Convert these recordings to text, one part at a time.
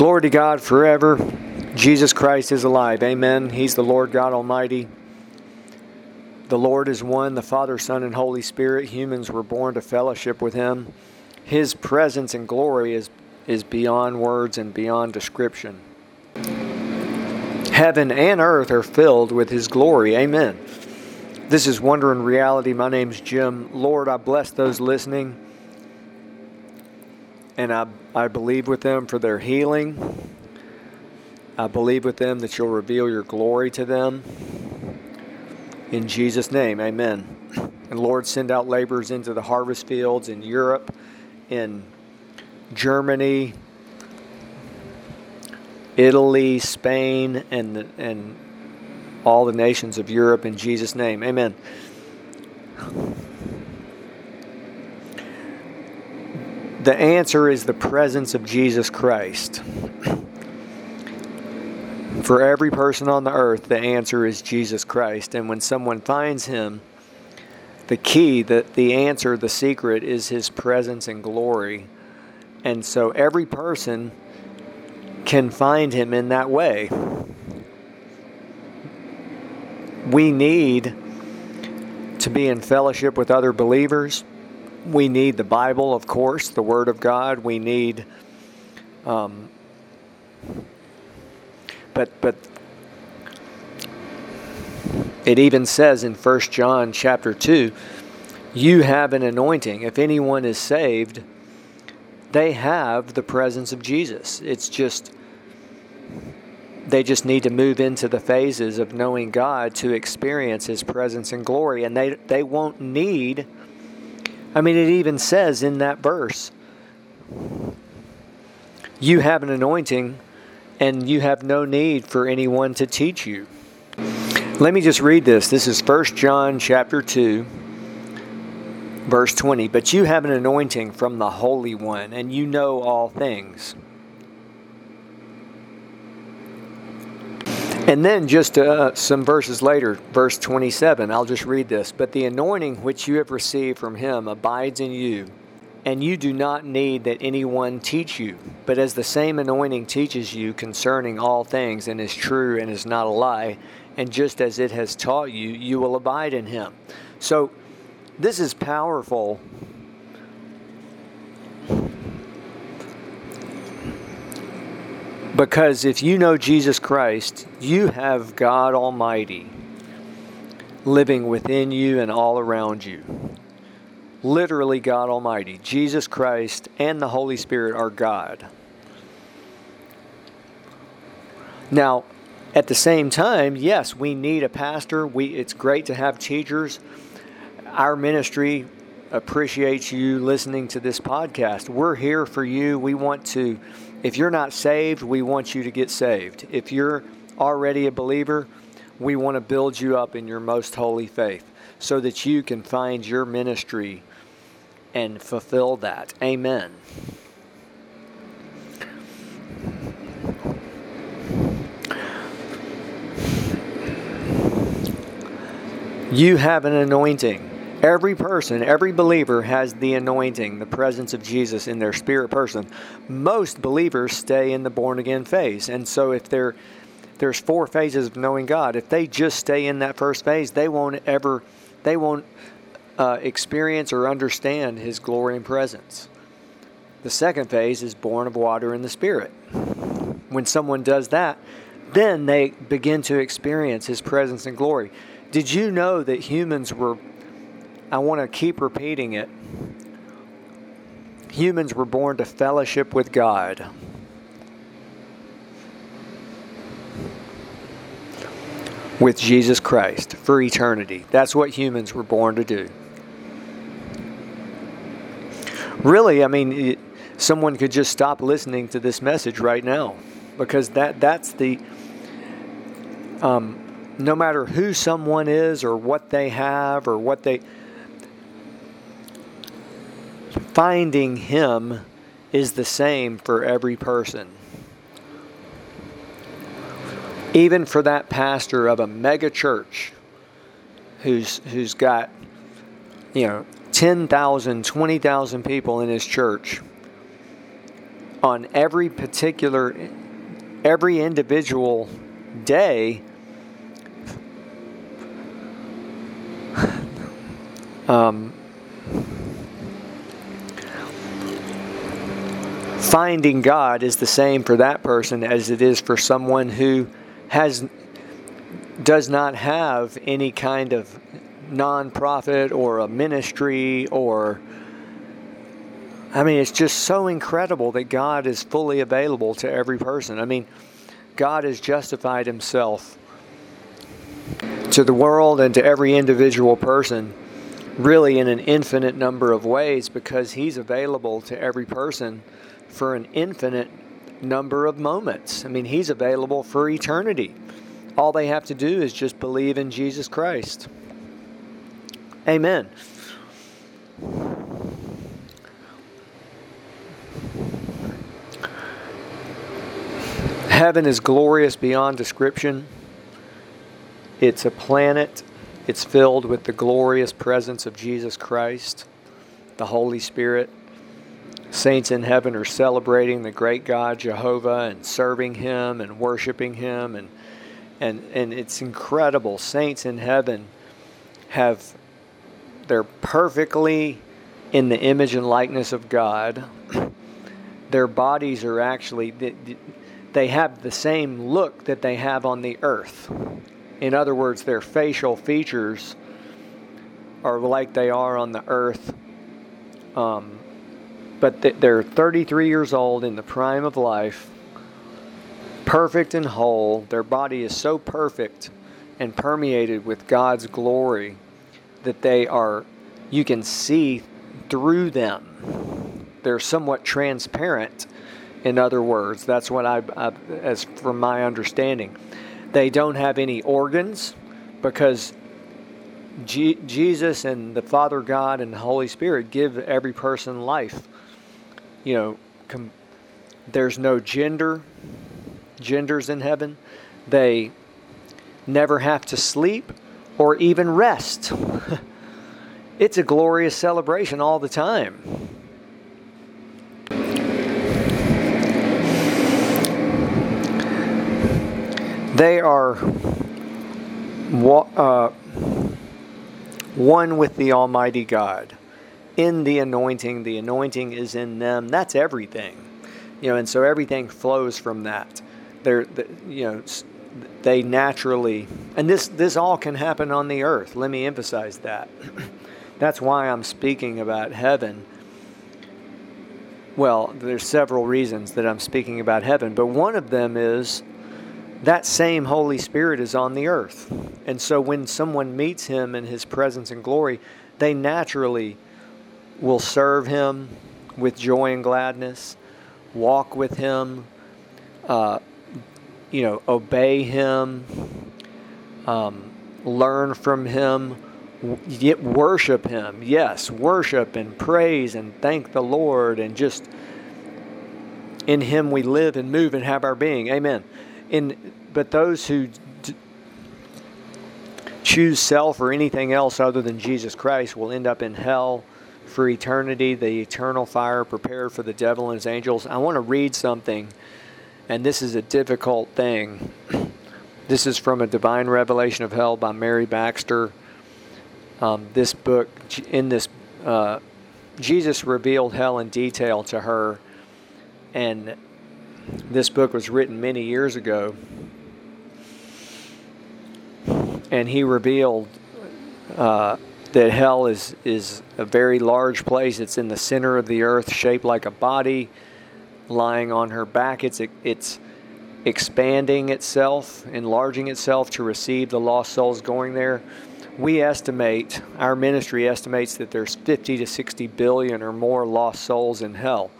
Glory to God forever. Jesus Christ is alive. Amen. He's the Lord God Almighty. The Lord is one, the Father, Son, and Holy Spirit. Humans were born to fellowship with Him. His presence and glory is, is beyond words and beyond description. Heaven and earth are filled with His glory. Amen. This is Wonder and Reality. My name's Jim. Lord, I bless those listening, and I, I believe with them for their healing. I believe with them that you'll reveal your glory to them. In Jesus' name, amen. And Lord, send out laborers into the harvest fields in Europe, in Germany, Italy, Spain, and, and all the nations of Europe in Jesus' name. Amen. The answer is the presence of Jesus Christ. For every person on the earth, the answer is Jesus Christ. And when someone finds him, the key, the, the answer, the secret is his presence and glory. And so every person can find him in that way. We need to be in fellowship with other believers. We need the Bible, of course, the Word of God. We need, um, but but it even says in 1 John chapter 2, you have an anointing. If anyone is saved, they have the presence of Jesus. It's just they just need to move into the phases of knowing God to experience his presence and glory and they they won't need I mean it even says in that verse you have an anointing and you have no need for anyone to teach you. Let me just read this. This is 1 John chapter 2 verse 20. But you have an anointing from the Holy One and you know all things. And then just uh, some verses later, verse 27, I'll just read this. But the anointing which you have received from him abides in you, and you do not need that anyone teach you. But as the same anointing teaches you concerning all things, and is true and is not a lie, and just as it has taught you, you will abide in him. So this is powerful Because if you know Jesus Christ, you have God Almighty living within you and all around you. Literally, God Almighty. Jesus Christ and the Holy Spirit are God. Now, at the same time, yes, we need a pastor. We, it's great to have teachers. Our ministry appreciates you listening to this podcast. We're here for you. We want to if you're not saved, we want you to get saved. If you're already a believer, we want to build you up in your most holy faith so that you can find your ministry and fulfill that. Amen. You have an anointing. Every person, every believer has the anointing, the presence of Jesus in their spirit person. Most believers stay in the born again phase. And so if they're there's four phases of knowing God. If they just stay in that first phase, they won't ever they won't uh, experience or understand his glory and presence. The second phase is born of water and the spirit. When someone does that, then they begin to experience his presence and glory. Did you know that humans were I want to keep repeating it. Humans were born to fellowship with God. With Jesus Christ for eternity. That's what humans were born to do. Really, I mean, it, someone could just stop listening to this message right now because that that's the um, no matter who someone is or what they have or what they finding Him is the same for every person. Even for that pastor of a mega church who's, who's got, you know, 10,000, 20,000 people in his church, on every particular, every individual day, um, finding God is the same for that person as it is for someone who has does not have any kind of nonprofit or a ministry or I mean it's just so incredible that God is fully available to every person. I mean God has justified himself to the world and to every individual person really in an infinite number of ways because he's available to every person for an infinite number of moments. I mean, he's available for eternity. All they have to do is just believe in Jesus Christ. Amen. Heaven is glorious beyond description. It's a planet. It's filled with the glorious presence of Jesus Christ, the Holy Spirit. Saints in heaven are celebrating the great God Jehovah and serving Him and worshiping Him and and and it's incredible. Saints in heaven have they're perfectly in the image and likeness of God. Their bodies are actually they have the same look that they have on the earth. In other words, their facial features are like they are on the earth. Um, but they're 33 years old in the prime of life, perfect and whole. Their body is so perfect and permeated with God's glory that they are, you can see through them. They're somewhat transparent, in other words. That's what I, I as from my understanding. They don't have any organs because Jesus and the Father God and the Holy Spirit give every person life. You know, com- there's no gender, genders in heaven. They never have to sleep or even rest. it's a glorious celebration all the time. They are uh, one with the Almighty God. In the anointing, the anointing is in them. That's everything, you know, and so everything flows from that. They're, you know, they naturally, and this this all can happen on the earth. Let me emphasize that. That's why I'm speaking about heaven. Well, there's several reasons that I'm speaking about heaven, but one of them is that same Holy Spirit is on the earth. And so when someone meets him in his presence and glory, they naturally will serve him with joy and gladness, walk with him, uh, you know, obey him, um, learn from him, worship him. Yes, worship and praise and thank the Lord and just in him we live and move and have our being. Amen in but those who d- choose self or anything else other than Jesus Christ will end up in hell for eternity, the eternal fire prepared for the devil and his angels. I want to read something, and this is a difficult thing. This is from a Divine Revelation of Hell by Mary Baxter. Um, this book, in this, uh, Jesus revealed hell in detail to her, and this book was written many years ago, and he revealed uh, that hell is is a very large place. It's in the center of the earth, shaped like a body, lying on her back. It's it's expanding itself, enlarging itself to receive the lost souls going there. We estimate, our ministry estimates that there's 50 to 60 billion or more lost souls in hell.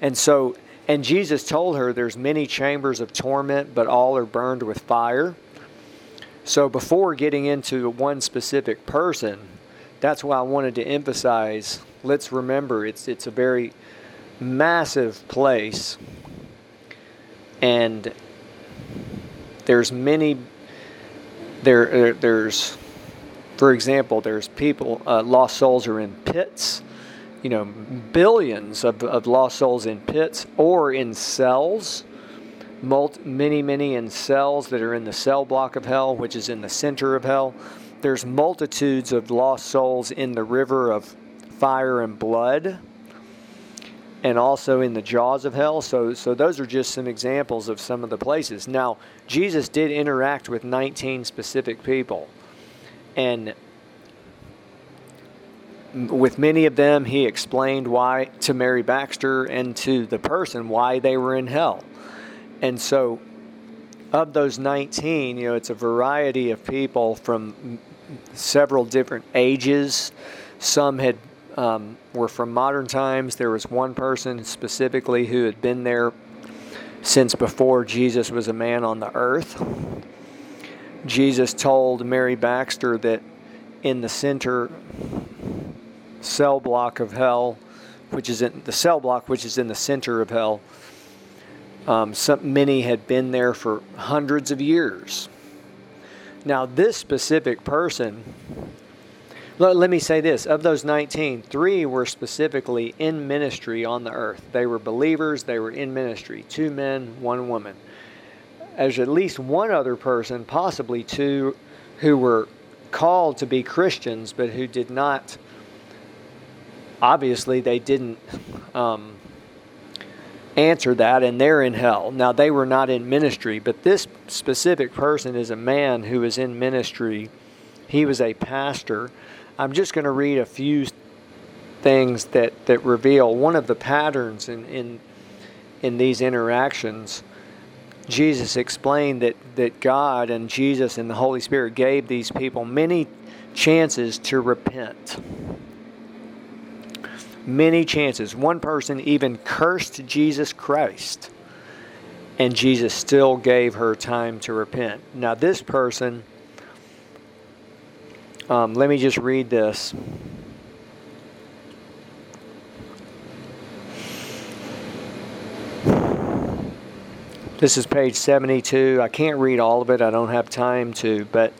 And so and Jesus told her there's many chambers of torment, but all are burned with fire. So before getting into one specific person, that's why I wanted to emphasize, let's remember it's it's a very massive place. And there's many there, there's for example, there's people uh, lost souls are in pits you know, billions of, of lost souls in pits or in cells. Multi, many, many in cells that are in the cell block of hell, which is in the center of hell. There's multitudes of lost souls in the river of fire and blood and also in the jaws of hell. So, so those are just some examples of some of the places. Now, Jesus did interact with 19 specific people, and with many of them, he explained why to Mary Baxter and to the person why they were in hell. And so, of those 19, you know, it's a variety of people from several different ages. Some had um, were from modern times. There was one person specifically who had been there since before Jesus was a man on the earth. Jesus told Mary Baxter that in the center cell block of hell, which is in the cell block, which is in the center of hell, um, some, many had been there for hundreds of years. Now, this specific person let me say this of those 19, three were specifically in ministry on the earth. They were believers, they were in ministry. Two men, one woman. There's at least one other person, possibly two, who were called to be Christians, but who did not, obviously, they didn't um, answer that, and they're in hell. Now, they were not in ministry, but this specific person is a man who is in ministry. He was a pastor I'm just going to read a few things that, that reveal one of the patterns in, in, in these interactions. Jesus explained that, that God and Jesus and the Holy Spirit gave these people many chances to repent. Many chances. One person even cursed Jesus Christ, and Jesus still gave her time to repent. Now, this person um, let me just read this. This is page 72. I can't read all of it. I don't have time to, but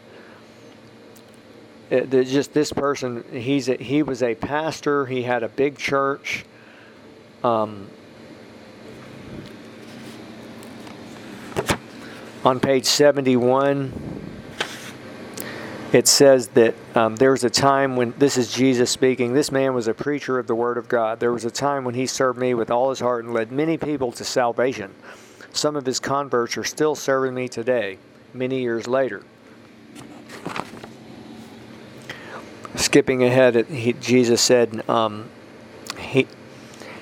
it, just this person, he's a, he was a pastor. He had a big church. Um, on page 71, it says that um, there was a time when, this is Jesus speaking, this man was a preacher of the Word of God. There was a time when he served me with all his heart and led many people to salvation. Some of his converts are still serving me today, many years later. Skipping ahead, he, Jesus said, um, he,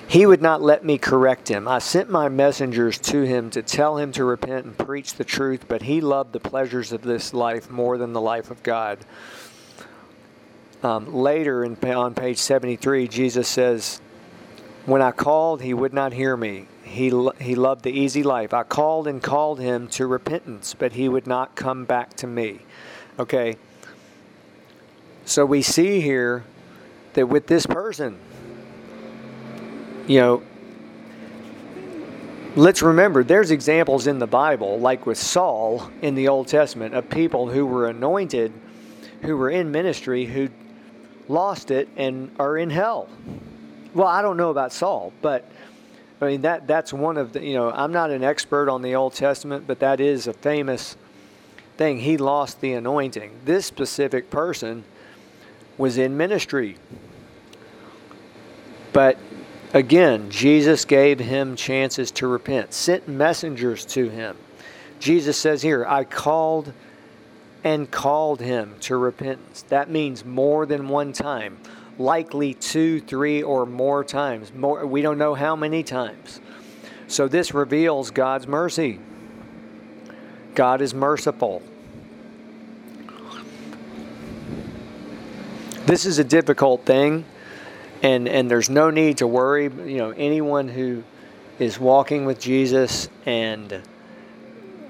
he would not let me correct him. I sent my messengers to him to tell him to repent and preach the truth, but he loved the pleasures of this life more than the life of God. Um, later in, on page 73, Jesus says, When I called, he would not hear me. He, he loved the easy life. I called and called him to repentance, but he would not come back to me. Okay. So we see here that with this person, you know, let's remember there's examples in the Bible, like with Saul in the Old Testament, of people who were anointed, who were in ministry, who lost it and are in hell. Well, I don't know about Saul, but I mean that that's one of the you know I'm not an expert on the Old Testament, but that is a famous thing. He lost the anointing. This specific person was in ministry, but Again, Jesus gave him chances to repent, sent messengers to him. Jesus says here, I called and called him to repentance. That means more than one time, likely two, three, or more times. More, we don't know how many times. So this reveals God's mercy. God is merciful. This is a difficult thing and and there's no need to worry. You know, anyone who is walking with Jesus and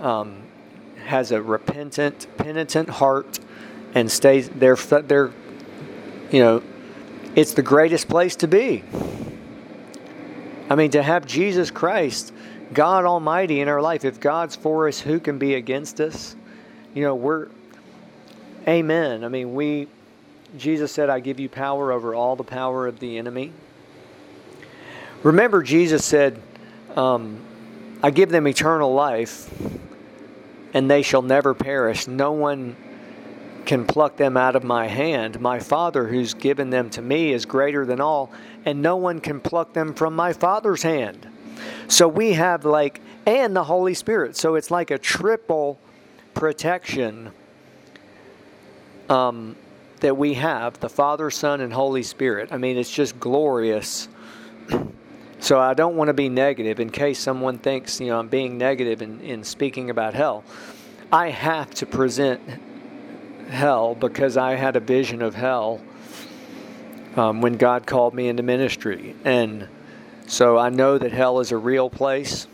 um, has a repentant, penitent heart and stays there, they're, you know, it's the greatest place to be. I mean, to have Jesus Christ, God Almighty in our life. If God's for us, who can be against us? You know, we're, amen. I mean, we Jesus said, I give you power over all the power of the enemy. Remember, Jesus said, um, I give them eternal life, and they shall never perish. No one can pluck them out of my hand. My Father, who's given them to me, is greater than all, and no one can pluck them from my Father's hand. So we have like, and the Holy Spirit. So it's like a triple protection um, that we have the Father, Son, and Holy Spirit. I mean, it's just glorious. So I don't want to be negative in case someone thinks, you know, I'm being negative in, in speaking about hell. I have to present hell because I had a vision of hell um, when God called me into ministry. And so I know that hell is a real place.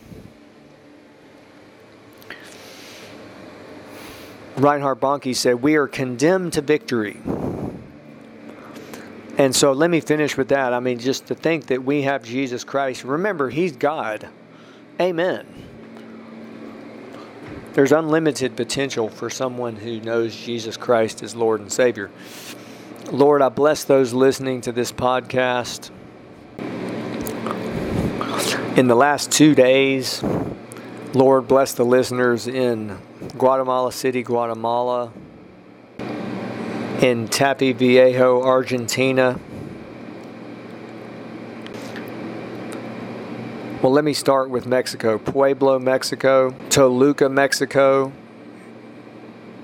Reinhard Bonnke said, We are condemned to victory. And so let me finish with that. I mean, just to think that we have Jesus Christ. Remember, He's God. Amen. There's unlimited potential for someone who knows Jesus Christ as Lord and Savior. Lord, I bless those listening to this podcast. In the last two days, Lord, bless the listeners in Guatemala City, Guatemala, in Tapi Viejo, Argentina. Well, let me start with Mexico. Pueblo, Mexico. Toluca, Mexico.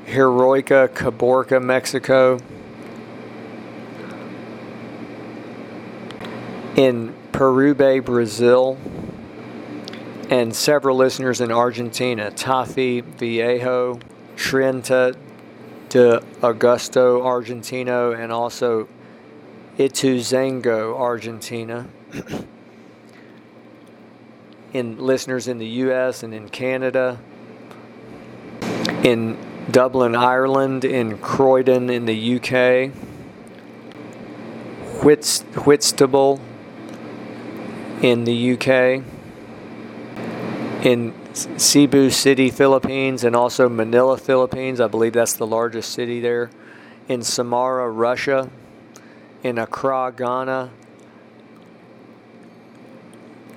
Heroica, Caborca, Mexico. In Perú, Brazil. And several listeners in Argentina. Tafi, Viejo, Treinta de Augusto, Argentina, and also Ituzaingó, Argentina. in listeners in the U.S. and in Canada, in Dublin, Ireland, in Croydon, in the U.K., Whitst- Whitstable, in the U.K., in Cebu City, Philippines, and also Manila, Philippines. I believe that's the largest city there. In Samara, Russia. In Accra, Ghana.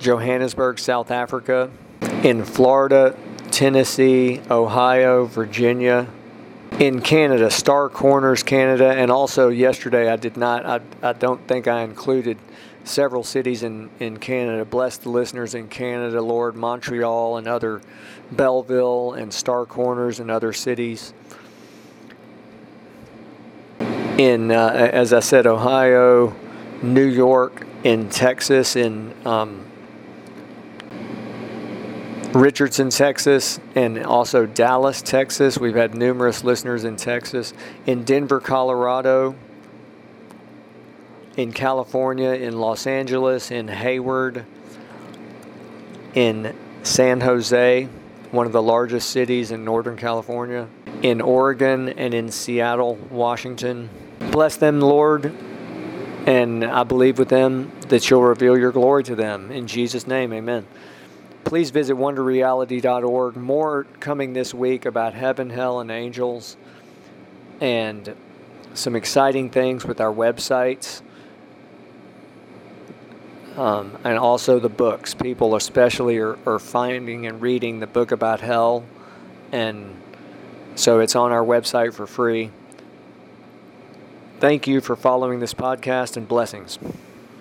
Johannesburg, South Africa, in Florida, Tennessee, Ohio, Virginia, in Canada, Star Corners, Canada, and also yesterday I did not, I, I don't think I included several cities in, in Canada. Bless the listeners in Canada, Lord, Montreal and other, Belleville and Star Corners and other cities. In, uh, as I said, Ohio, New York, in Texas, in um, Richardson, Texas, and also Dallas, Texas. We've had numerous listeners in Texas, in Denver, Colorado, in California, in Los Angeles, in Hayward, in San Jose, one of the largest cities in Northern California, in Oregon, and in Seattle, Washington. Bless them, Lord, and I believe with them that you'll reveal your glory to them. In Jesus' name, amen please visit wonderreality.org. More coming this week about heaven, hell, and angels, and some exciting things with our websites. Um, and also the books. People, especially, are, are finding and reading the book about hell. And so it's on our website for free. Thank you for following this podcast and blessings.